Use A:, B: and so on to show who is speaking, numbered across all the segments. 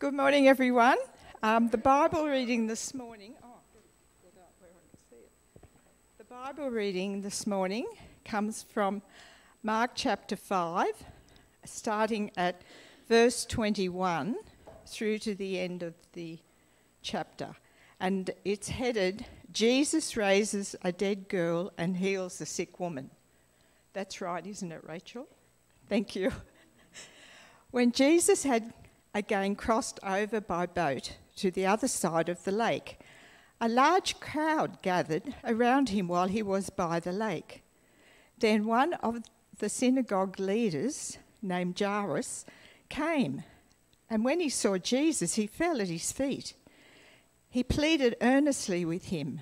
A: Good morning, everyone. Um, the Bible reading this morning. Oh. The Bible reading this morning comes from Mark chapter 5, starting at verse 21 through to the end of the chapter. And it's headed Jesus raises a dead girl and heals a sick woman. That's right, isn't it, Rachel? Thank you. When Jesus had again crossed over by boat to the other side of the lake, a large crowd gathered around him while he was by the lake. Then one of the synagogue leaders, named Jairus, came, and when he saw Jesus, he fell at his feet. He pleaded earnestly with him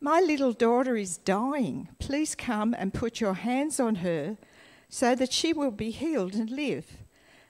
A: My little daughter is dying. Please come and put your hands on her so that she will be healed and live.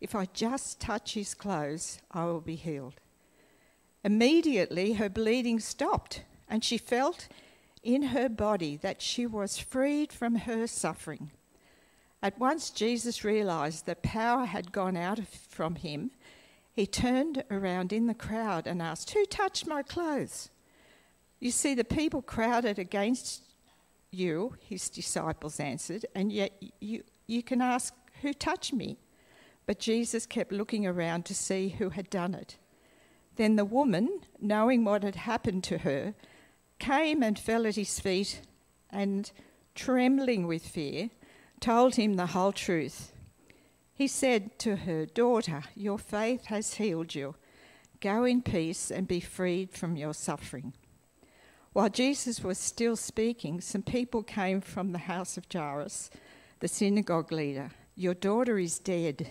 A: if I just touch his clothes, I will be healed. Immediately, her bleeding stopped, and she felt in her body that she was freed from her suffering. At once, Jesus realized that power had gone out from him he turned around in the crowd and asked, Who touched my clothes? You see, the people crowded against you, his disciples answered, and yet you, you can ask, Who touched me? But Jesus kept looking around to see who had done it. Then the woman, knowing what had happened to her, came and fell at his feet and, trembling with fear, told him the whole truth. He said to her, Daughter, your faith has healed you. Go in peace and be freed from your suffering. While Jesus was still speaking, some people came from the house of Jairus, the synagogue leader. Your daughter is dead,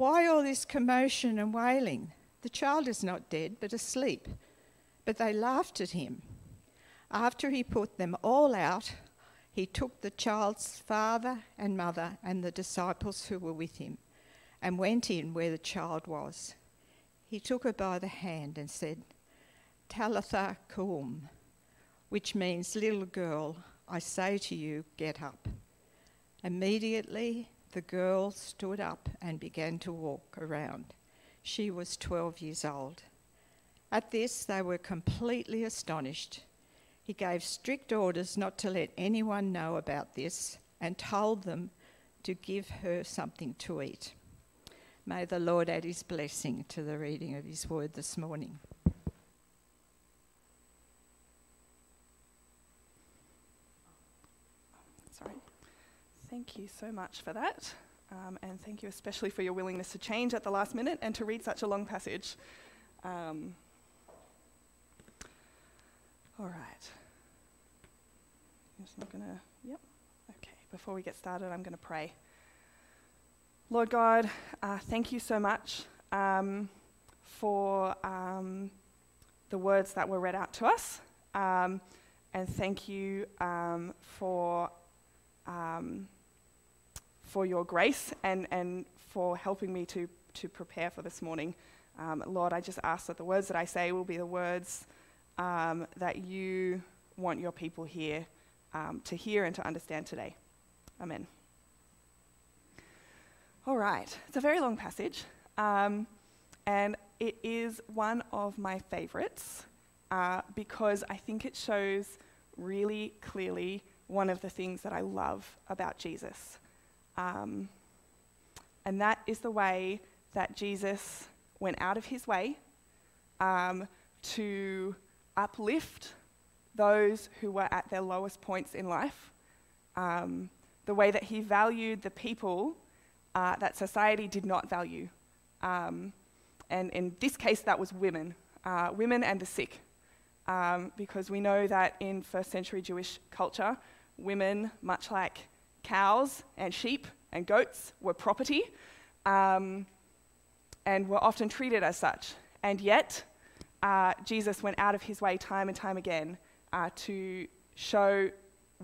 A: Why all this commotion and wailing? The child is not dead, but asleep. But they laughed at him. After he put them all out, he took the child's father and mother and the disciples who were with him and went in where the child was. He took her by the hand and said, Talitha koum, which means, little girl, I say to you, get up. Immediately the girl stood up and began to walk around. She was 12 years old. At this, they were completely astonished. He gave strict orders not to let anyone know about this and told them to give her something to eat. May the Lord add his blessing to the reading of his word this morning.
B: Sorry. Thank you so much for that. Um, and thank you especially for your willingness to change at the last minute and to read such a long passage. Um, all right. I'm going to, yep. Okay, before we get started, I'm going to pray. Lord God, uh, thank you so much um, for um, the words that were read out to us. Um, and thank you um, for, um, for your grace and, and for helping me to, to prepare for this morning. Um, Lord, I just ask that the words that I say will be the words that you want your people here um, to hear and to understand today. Amen. All right, it's a very long passage, um, and it is one of my favorites uh, because I think it shows really clearly one of the things that I love about Jesus. Um, and that is the way that Jesus went out of his way um, to uplift those who were at their lowest points in life, um, the way that he valued the people uh, that society did not value. Um, and in this case, that was women, uh, women and the sick. Um, because we know that in first century Jewish culture, women, much like cows and sheep and goats, were property um, and were often treated as such. And yet, uh, Jesus went out of his way time and time again uh, to show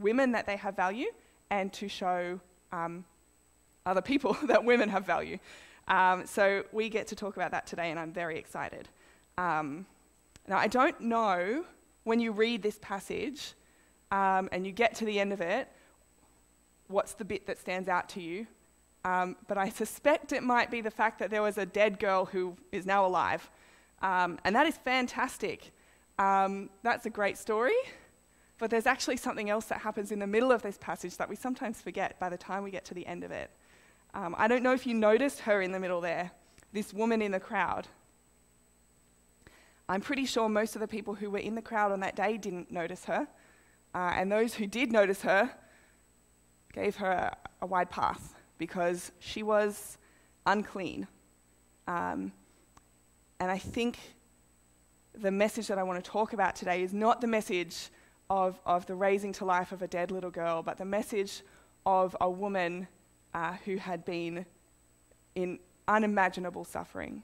B: women that they have value and to show um, other people that women have value. Um, so we get to talk about that today, and I'm very excited. Um, now, I don't know when you read this passage um, and you get to the end of it, what's the bit that stands out to you. Um, but I suspect it might be the fact that there was a dead girl who is now alive. Um, and that is fantastic. Um, that's a great story. But there's actually something else that happens in the middle of this passage that we sometimes forget by the time we get to the end of it. Um, I don't know if you noticed her in the middle there, this woman in the crowd. I'm pretty sure most of the people who were in the crowd on that day didn't notice her. Uh, and those who did notice her gave her a, wide path because she was unclean. Um, and I think the message that I want to talk about today is not the message of, of the raising to life of a dead little girl, but the message of a woman uh, who had been in unimaginable suffering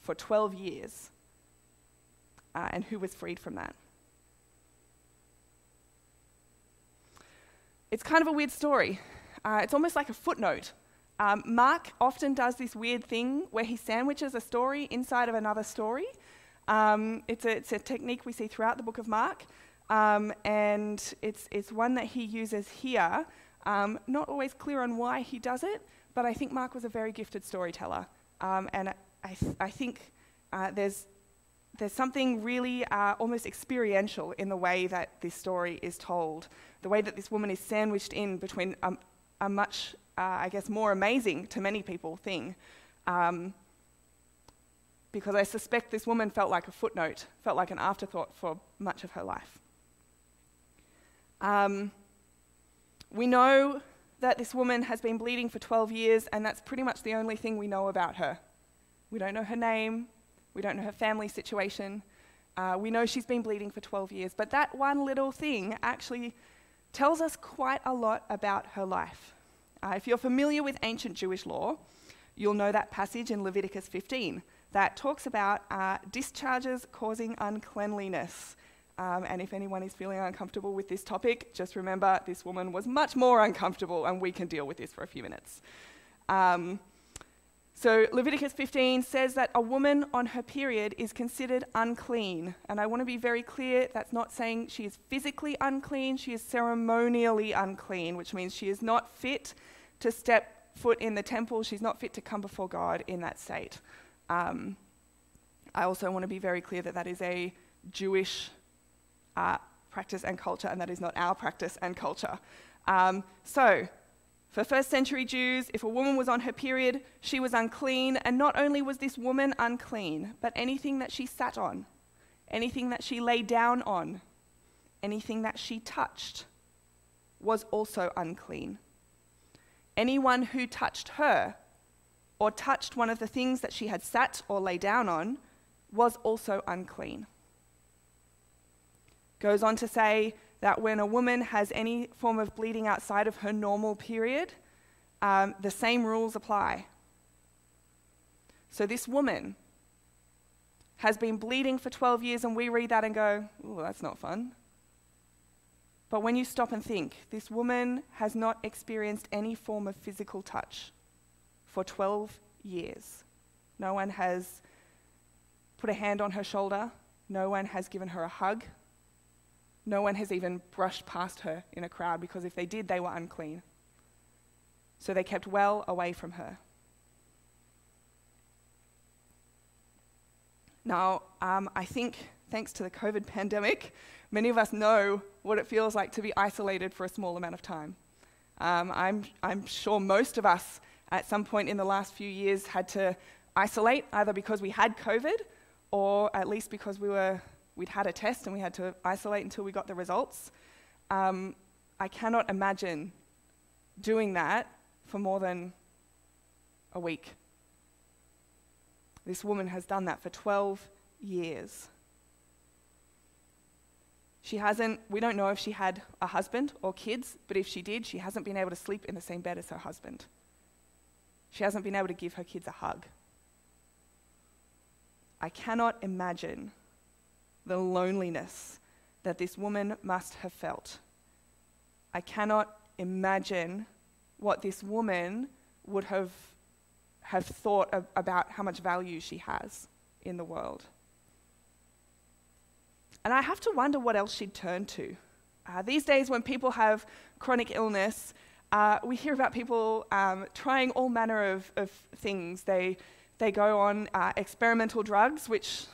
B: for 12 years uh, and who was freed from that. It's kind of a weird story. Uh, it's almost like a footnote. Um, Mark often does this weird thing where he sandwiches a story inside of another story. Um, it's, a, it's, a, technique we see throughout the book of Mark, um, and it's, it's one that he uses here. Um, not always clear on why he does it, but I think Mark was a very gifted storyteller. Um, and I, th- I think uh, there's, there's something really uh, almost experiential in the way that this story is told, the way that this woman is sandwiched in between a, a much, uh, I guess, more amazing to many people thing. Um, because I suspect this woman felt like a footnote, felt like an afterthought for much of her life. Um, we know that this woman has been bleeding for 12 years, and that's pretty much the only thing we know about her. We don't know her name, we don't know her family situation. Uh, we know she's been bleeding for 12 years, but that one little thing actually tells us quite a lot about her life. Uh, if you're familiar with ancient Jewish law, you'll know that passage in Leviticus 15 that talks about uh, discharges causing uncleanliness. Um, and if anyone is feeling uncomfortable with this topic, just remember this woman was much more uncomfortable, and we can deal with this for a few minutes. Um, so, Leviticus 15 says that a woman on her period is considered unclean. And I want to be very clear that's not saying she is physically unclean, she is ceremonially unclean, which means she is not fit to step foot in the temple, she's not fit to come before God in that state. Um, I also want to be very clear that that is a Jewish uh, practice and culture, and that is not our practice and culture. Um, so, for first century Jews, if a woman was on her period, she was unclean, and not only was this woman unclean, but anything that she sat on, anything that she lay down on, anything that she touched was also unclean. Anyone who touched her or touched one of the things that she had sat or lay down on was also unclean. Goes on to say, that when a woman has any form of bleeding outside of her normal period, um, the same rules apply. So this woman has been bleeding for 12 years, and we read that and go, oh, that's not fun. But when you stop and think, this woman has not experienced any form of physical touch for 12 years. No one has put a hand on her shoulder, no one has given her a hug, no one has even brushed past her in a crowd because if they did, they were unclean. So they kept well away from her. Now, um, I think thanks to the COVID pandemic, many of us know what it feels like to be isolated for a small amount of time. Um, I'm, I'm sure most of us at some point in the last few years had to isolate either because we had COVID or at least because we were, we'd had a test and we had to isolate until we got the results. Um, I cannot imagine doing that for more than a week. This woman has done that for 12 years. She hasn't, we don't know if she had a husband or kids, but if she did, she hasn't been able to sleep in the same bed as her husband. She hasn't been able to give her kids a hug. I cannot imagine the loneliness that this woman must have felt. I cannot imagine what this woman would have, have thought of, about how much value she has in the world. And I have to wonder what else she'd turn to. Uh, these days, when people have chronic illness, uh, we hear about people um, trying all manner of, of, things. They, they go on uh, experimental drugs, which,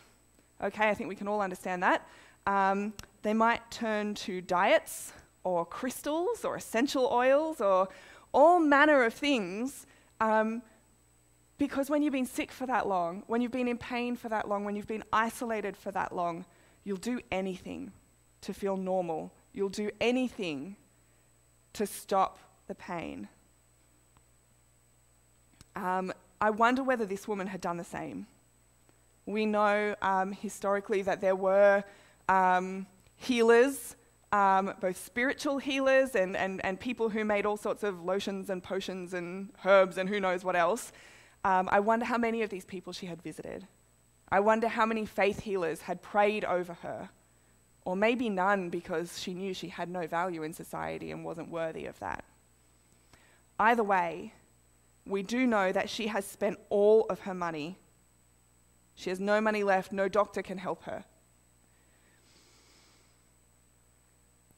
B: okay, I think we can all understand that. Um, they might turn to diets or crystals or essential oils or all manner of things. Um, because when you've been sick for that long, when you've been in pain for that long, when you've been isolated for that long, you'll do anything to feel normal. You'll do anything to stop the pain. Um, I wonder whether this woman had done the same. We know um, historically that there were um, healers, um, both spiritual healers and, and, and people who made all sorts of lotions and potions and herbs and who knows what else. Um, I wonder how many of these people she had visited. I wonder how many faith healers had prayed over her. Or maybe none because she knew she had no value in society and wasn't worthy of that. Either way, we do know that she has spent all of her money. She has no money left, no doctor can help her.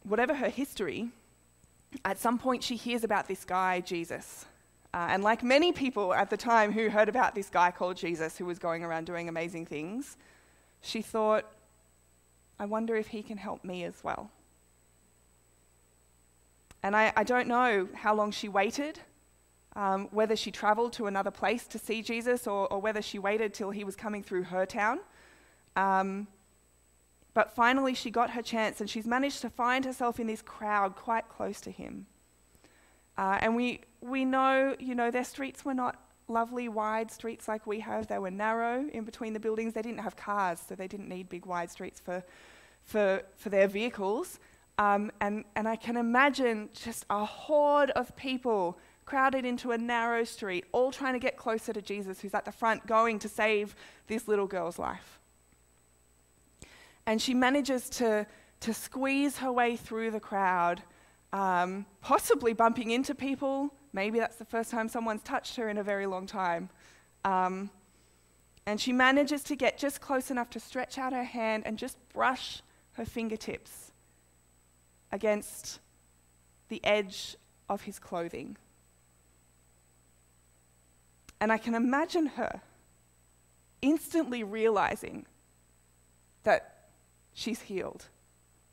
B: Whatever her history, at some point she hears about this guy, Jesus. Uh, and like many people at the time who heard about this guy called Jesus who was going around doing amazing things, she thought, I wonder if he can help me as well. And I, I don't know how long she waited, um, whether she traveled to another place to see Jesus or, or, whether she waited till he was coming through her town. Um, but finally, she got her chance and she's managed to find herself in this crowd quite close to him. Uh, and we, we know, you know, their streets were not lovely, wide streets like we have. They were narrow in between the buildings. They didn't have cars, so they didn't need big, wide streets for, for, for their vehicles. Um, and, and I can imagine just a horde of people crowded into a narrow street, all trying to get closer to Jesus, who's at the front going to save this little girl's life. And she manages to, to squeeze her way through the crowd, um, possibly bumping into people. Maybe that's the first time someone's touched her in a very long time. Um, and she manages to get just close enough to stretch out her hand and just brush her fingertips against the edge of his clothing. And I can imagine her instantly realizing that she's healed,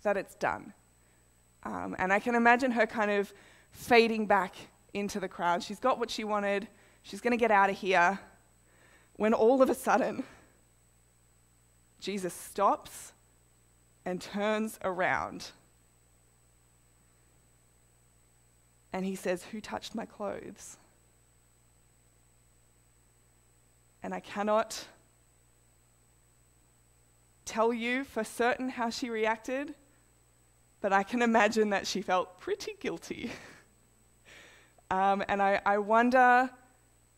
B: that it's done. Um, and I can imagine her kind of fading back into the crowd. She's got what she wanted, she's going to get out of here. When all of a sudden, Jesus stops and turns around and he says, Who touched my clothes? And I cannot tell you for certain how she reacted, but I can imagine that she felt pretty guilty. um, and I, I wonder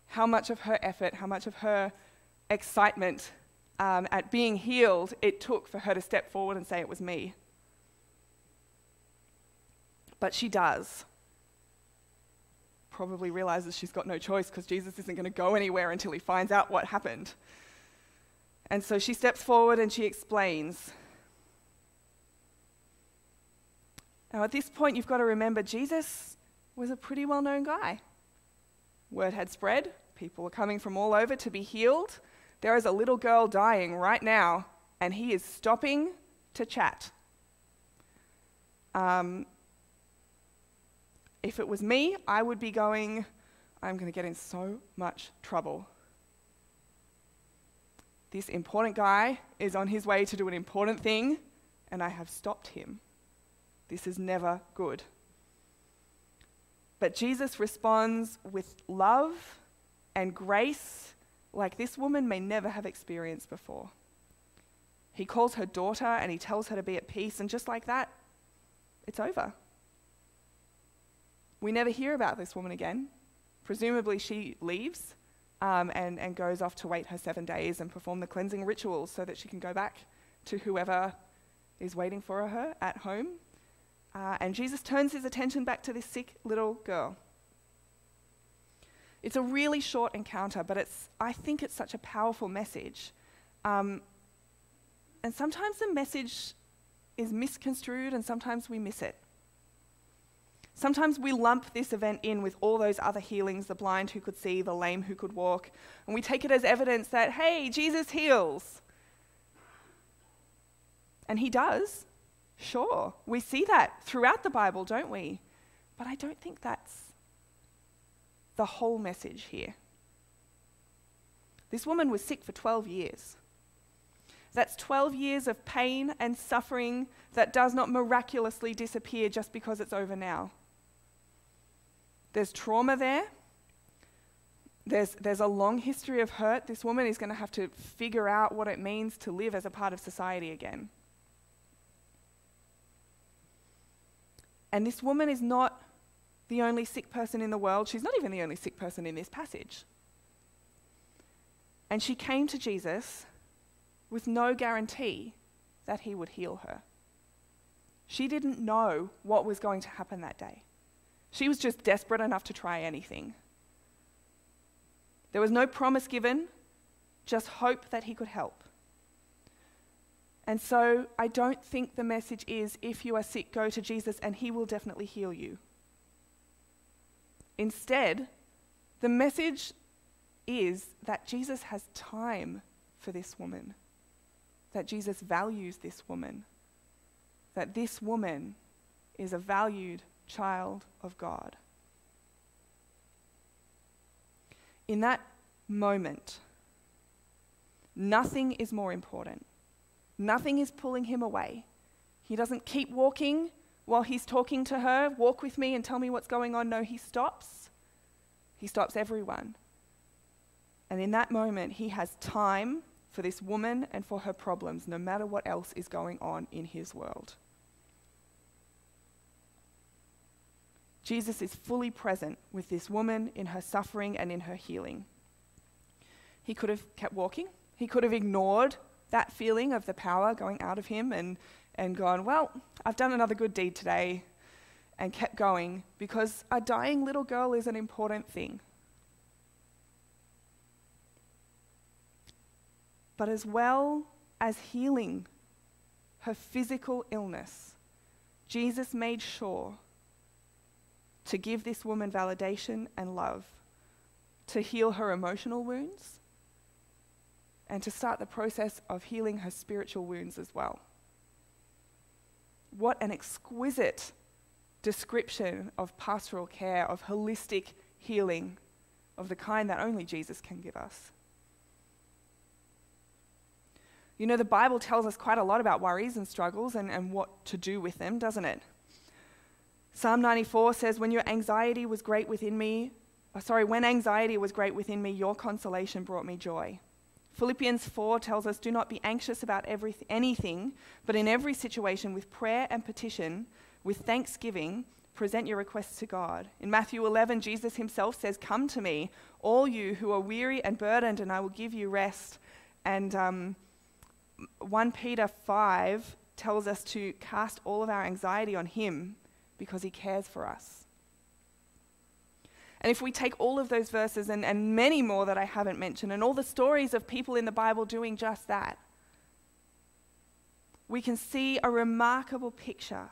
B: how much of her effort, how much of her excitement um, at being healed it took for her to step forward and say it was me. But she does probably realizes she's got no choice because Jesus isn't going to go anywhere until he finds out what happened. And so she steps forward and she explains. Now, at this point, you've got to remember Jesus was a pretty well known guy. Word had spread, people were coming from all over to be healed. There is a little girl dying right now, and he is stopping to chat. Um, if it was me, I would be going, I'm going to get in so much trouble. This important guy is on his way to do an important thing, and I have stopped him. This is never good. But Jesus responds with love and grace like this woman may never have experienced before. He calls her daughter and he tells her to be at peace, and just like that, it's over. We never hear about this woman again. Presumably, she leaves um, and, and goes off to wait her seven days and perform the cleansing rituals so that she can go back to whoever is waiting for her at home. Uh, and Jesus turns his attention back to this sick little girl. It's a really short encounter, but it's, I think it's such a powerful message. Um, and sometimes the message is misconstrued, and sometimes we miss it. Sometimes we lump this event in with all those other healings the blind who could see, the lame who could walk, and we take it as evidence that, hey, Jesus heals. And he does, sure. We see that throughout the Bible, don't we? But I don't think that's the whole message here. This woman was sick for 12 years. That's 12 years of pain and suffering that does not miraculously disappear just because it's over now. There's trauma there. There's, there's a long history of hurt. This woman is going to have to figure out what it means to live as a part of society again. And this woman is not the only sick person in the world. She's not even the only sick person in this passage. And she came to Jesus with no guarantee that he would heal her. She didn't know what was going to happen that day. She was just desperate enough to try anything. There was no promise given, just hope that he could help. And so I don't think the message is if you are sick, go to Jesus and he will definitely heal you. Instead, the message is that Jesus has time for this woman, that Jesus values this woman, that this woman is a valued child of God. In that moment, nothing is more important. Nothing is pulling him away. He doesn't keep walking while he's talking to her, walk with me and tell me what's going on. No, he stops. He stops everyone. And in that moment, he has time for this woman and for her problems, no matter what else is going on in his world. Jesus is fully present with this woman in her suffering and in her healing. He could have kept walking. He could have ignored that feeling of the power going out of him and and gone, Well, I've done another good deed today, and kept going because a dying little girl is an important thing. But as well as healing her physical illness, Jesus made sure to give this woman validation and love, to heal her emotional wounds, and to start the process of healing her spiritual wounds as well. What an exquisite description of pastoral care, of holistic healing, of the kind that only Jesus can give us. You know, the Bible tells us quite a lot about worries and struggles and, and what to do with them, doesn't it? Psalm 94 says, When your anxiety was great within me, oh, sorry, when anxiety was great within me, your consolation brought me joy. Philippians 4 tells us do not be anxious about everything, anything, but in every situation, with prayer and petition, with thanksgiving, present your requests to God. In Matthew 11, Jesus himself says, Come to me, all you who are weary and burdened, and I will give you rest. And um, 1 Peter 5 tells us to cast all of our anxiety on him because he cares for us. And if we take all of those verses and, and many more that I haven't mentioned, and all the stories of people in the Bible doing just that, we can see a remarkable picture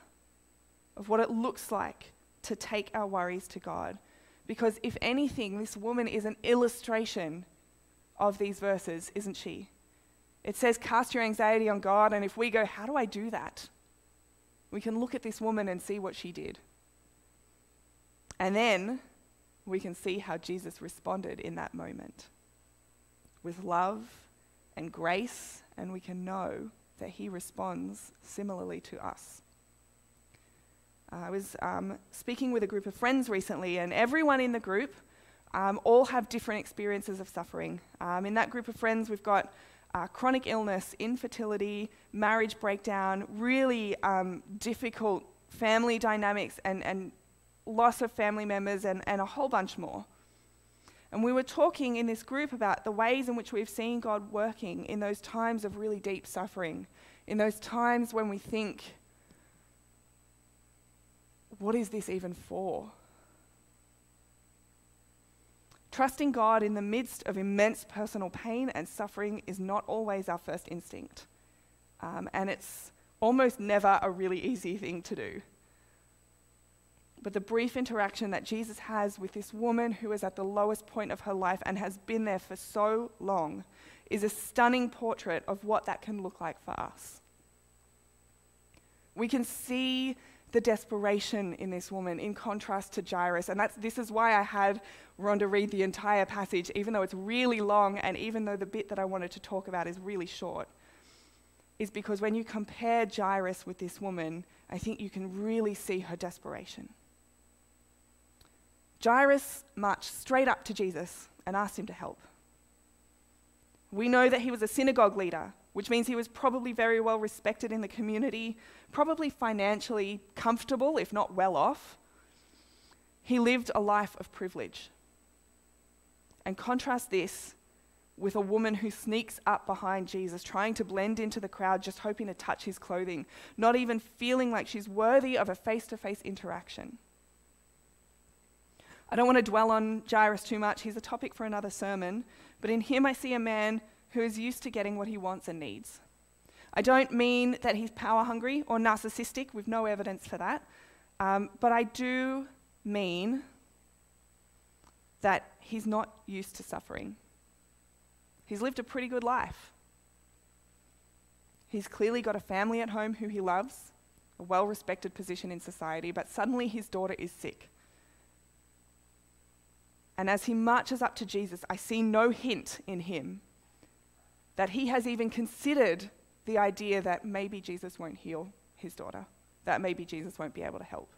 B: of what it looks like to take our worries to God. Because if anything, this woman is an illustration of these verses, isn't she? It says, Cast your anxiety on God. And if we go, How do I do that? We can look at this woman and see what she did. And then we can see how Jesus responded in that moment with love and grace, and we can know that He responds similarly to us. I was um, speaking with a group of friends recently, and everyone in the group um, all have different experiences of suffering. Um, in that group of friends, we've got uh, chronic illness, infertility, marriage breakdown, really um, difficult family dynamics, and, and loss of family members, and, and a whole bunch more. And we were talking in this group about the ways in which we've seen God working in those times of really deep suffering, in those times when we think, what is this even for? Trusting God in the midst of immense personal pain and suffering is not always our first instinct. Um, and it's almost never a really easy thing to do. But the brief interaction that Jesus has with this woman who is at the lowest point of her life and has been there for so long is a stunning portrait of what that can look like for us. We can see the desperation in this woman in contrast to Jairus. And that's, this is why I had Rhonda read the entire passage, even though it's really long and even though the bit that I wanted to talk about is really short. Is because when you compare Jairus with this woman, I think you can really see her desperation. Jairus marched straight up to Jesus and asked him to help. We know that he was a synagogue leader, which means he was probably very well respected in the community, probably financially comfortable, if not well off. He lived a life of privilege. And contrast this with a woman who sneaks up behind Jesus, trying to blend into the crowd, just hoping to touch his clothing, not even feeling like she's worthy of a face to face interaction. I don't want to dwell on Jairus too much, he's a topic for another sermon, but in him I see a man who is used to getting what he wants and needs. I don't mean that he's power hungry or narcissistic, with no evidence for that, um, but I do mean that he's not used to suffering. He's lived a pretty good life. He's clearly got a family at home who he loves, a well respected position in society, but suddenly his daughter is sick. And as he marches up to Jesus, I see no hint in him that he has even considered the idea that maybe Jesus won't heal his daughter, that maybe Jesus won't be able to help.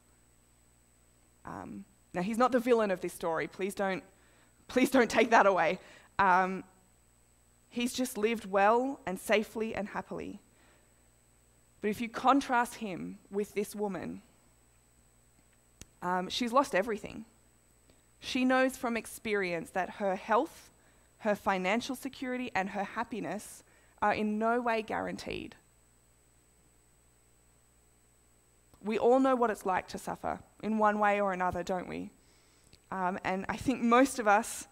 B: Um, now, he's not the villain of this story. Please don't, please don't take that away. Um, he's just lived well and safely and happily. But if you contrast him with this woman, um, she's lost everything. She knows from experience that her health her financial security, and her happiness are in no way guaranteed. We all know what it's like to suffer in one way or another, don't we? Um, and I think most of us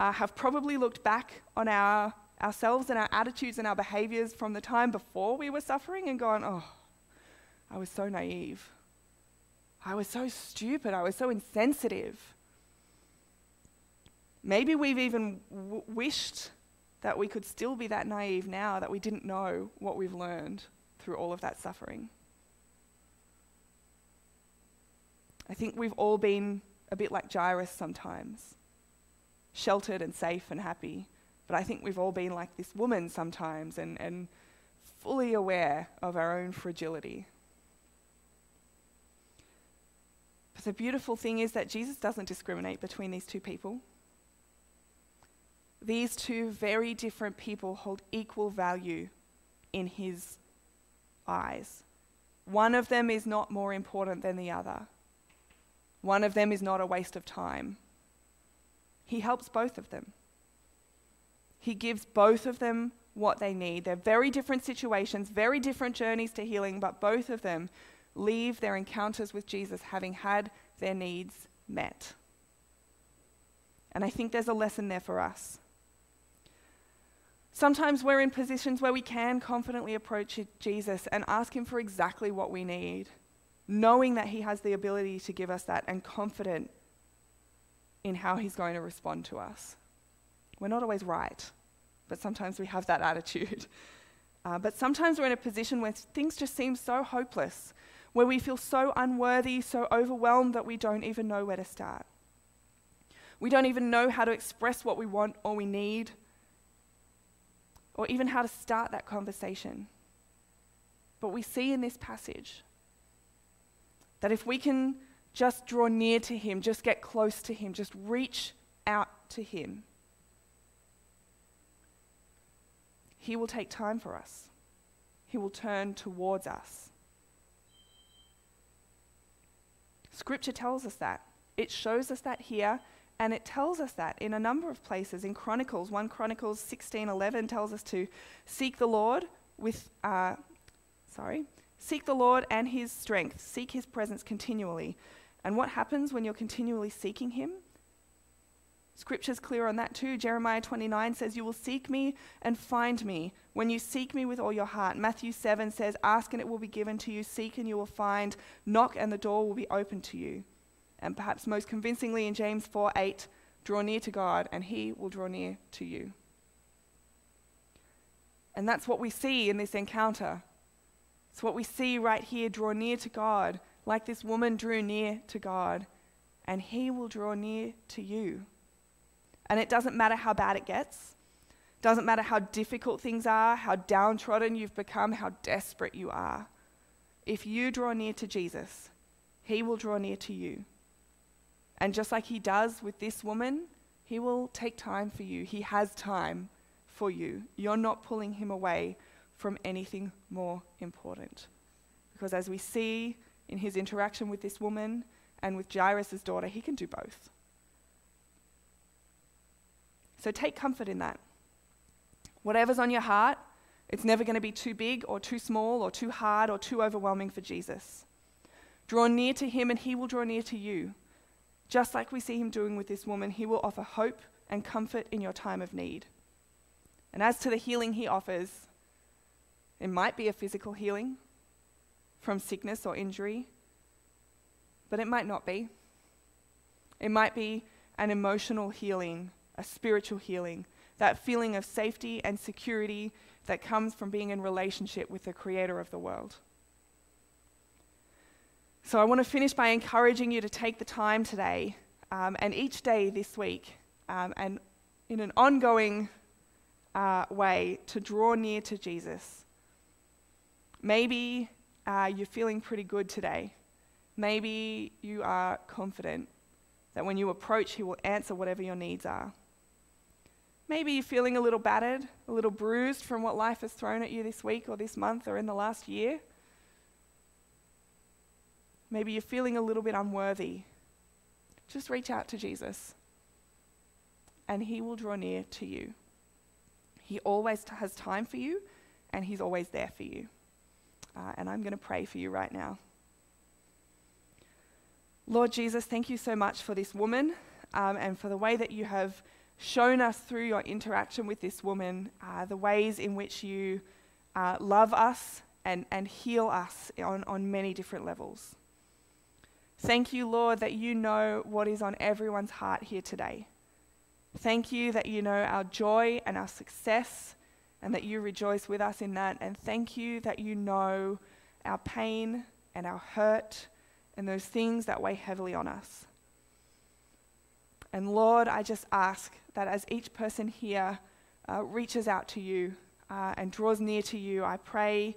B: uh, have probably looked back on our, ourselves and our attitudes and our behaviors from the time before we were suffering and gone, oh, I was so naive. I was so stupid. I was so insensitive. Maybe we've even wished that we could still be that naive now, that we didn't know what we've learned through all of that suffering. I think we've all been a bit like Jairus sometimes, sheltered and safe and happy. But I think we've all been like this woman sometimes and, and fully aware of our own fragility. But the beautiful thing is that Jesus doesn't discriminate between these two people. These two very different people hold equal value in his eyes. One of them is not more important than the other. One of them is not a waste of time. He helps both of them. He gives both of them what they need. They're very different situations, very different journeys to healing, but both of them leave their encounters with Jesus having had their needs met. And I think there's a lesson there for us. Sometimes we're in positions where we can confidently approach Jesus and ask Him for exactly what we need, knowing that He has the ability to give us that and confident in how He's going to respond to us. We're not always right, but sometimes we have that attitude. Uh, but sometimes we're in a position where things just seem so hopeless, where we feel so unworthy, so overwhelmed that we don't even know where to start. We don't even know how to express what we want or we need or even how to start that conversation. But we see in this passage that if we can just draw near to Him, just get close to Him, just reach out to Him, He will take time for us. He will turn towards us. Scripture tells us that. It shows us that here, and it tells us that in a number of places. In Chronicles, 1 Chronicles 16:11 tells us to seek the Lord with, uh, sorry, seek the Lord and His strength. Seek His presence continually. And what happens when you're continually seeking Him? Scripture's clear on that too. Jeremiah 29 says, You will seek me and find me when you seek me with all your heart. Matthew 7 says, Ask and it will be given to you, seek and you will find, knock and the door will be open to you. And perhaps most convincingly in James 4 8, draw near to God and he will draw near to you. And that's what we see in this encounter. It's what we see right here draw near to God, like this woman drew near to God, and he will draw near to you. And it doesn't matter how bad it gets. Doesn't matter how difficult things are, how downtrodden you've become, how desperate you are. If you draw near to Jesus, he will draw near to you. And just like he does with this woman, he will take time for you. He has time for you. You're not pulling him away from anything more important. Because as we see in his interaction with this woman and with Jairus' daughter, he can do both. So take comfort in that. Whatever's on your heart, it's never going to be too big or too small or too hard or too overwhelming for Jesus. Draw near to him and he will draw near to you. Just like we see him doing with this woman, he will offer hope and comfort in your time of need. And as to the healing he offers, it might be a physical healing from sickness or injury, but it might not be. It might be an emotional healing a spiritual healing, that feeling of safety and security that comes from being in relationship with the creator of the world. So I want to finish by encouraging you to take the time today um, and each day this week um, and in an ongoing uh, way to draw near to Jesus. Maybe uh, you're feeling pretty good today. Maybe you are confident that when you approach, He will answer whatever your needs are. Maybe you're feeling a little battered, a little bruised from what life has thrown at you this week or this month or in the last year. Maybe you're feeling a little bit unworthy. Just reach out to Jesus, and He will draw near to you. He always has time for you, and He's always there for you. Uh, and I'm going to pray for you right now. Lord Jesus, thank you so much for this woman um, and for the way that you have shown us through your interaction with this woman uh, the ways in which you uh, love us and, and heal us on, on many different levels. Thank you, Lord, that you know what is on everyone's heart here today. Thank you that you know our joy and our success and that you rejoice with us in that. And thank you that you know our pain and our hurt and those things that weigh heavily on us. And Lord, I just ask that as each person here uh, reaches out to you uh, and draws near to you, I pray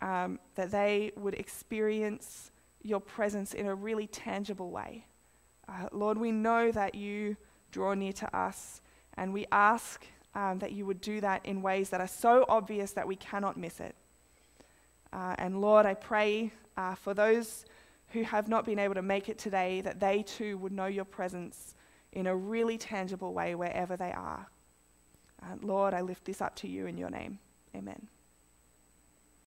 B: um, that they would experience your presence in a really tangible way. Uh, Lord, we know that you draw near to us, and we ask um, that you would do that in ways that are so obvious that we cannot miss it. Uh, and Lord, I pray uh, for those who have not been able to make it today that they too would know your presence in a really tangible way wherever they are. Uh, Lord, I lift this up to you in your name. Amen.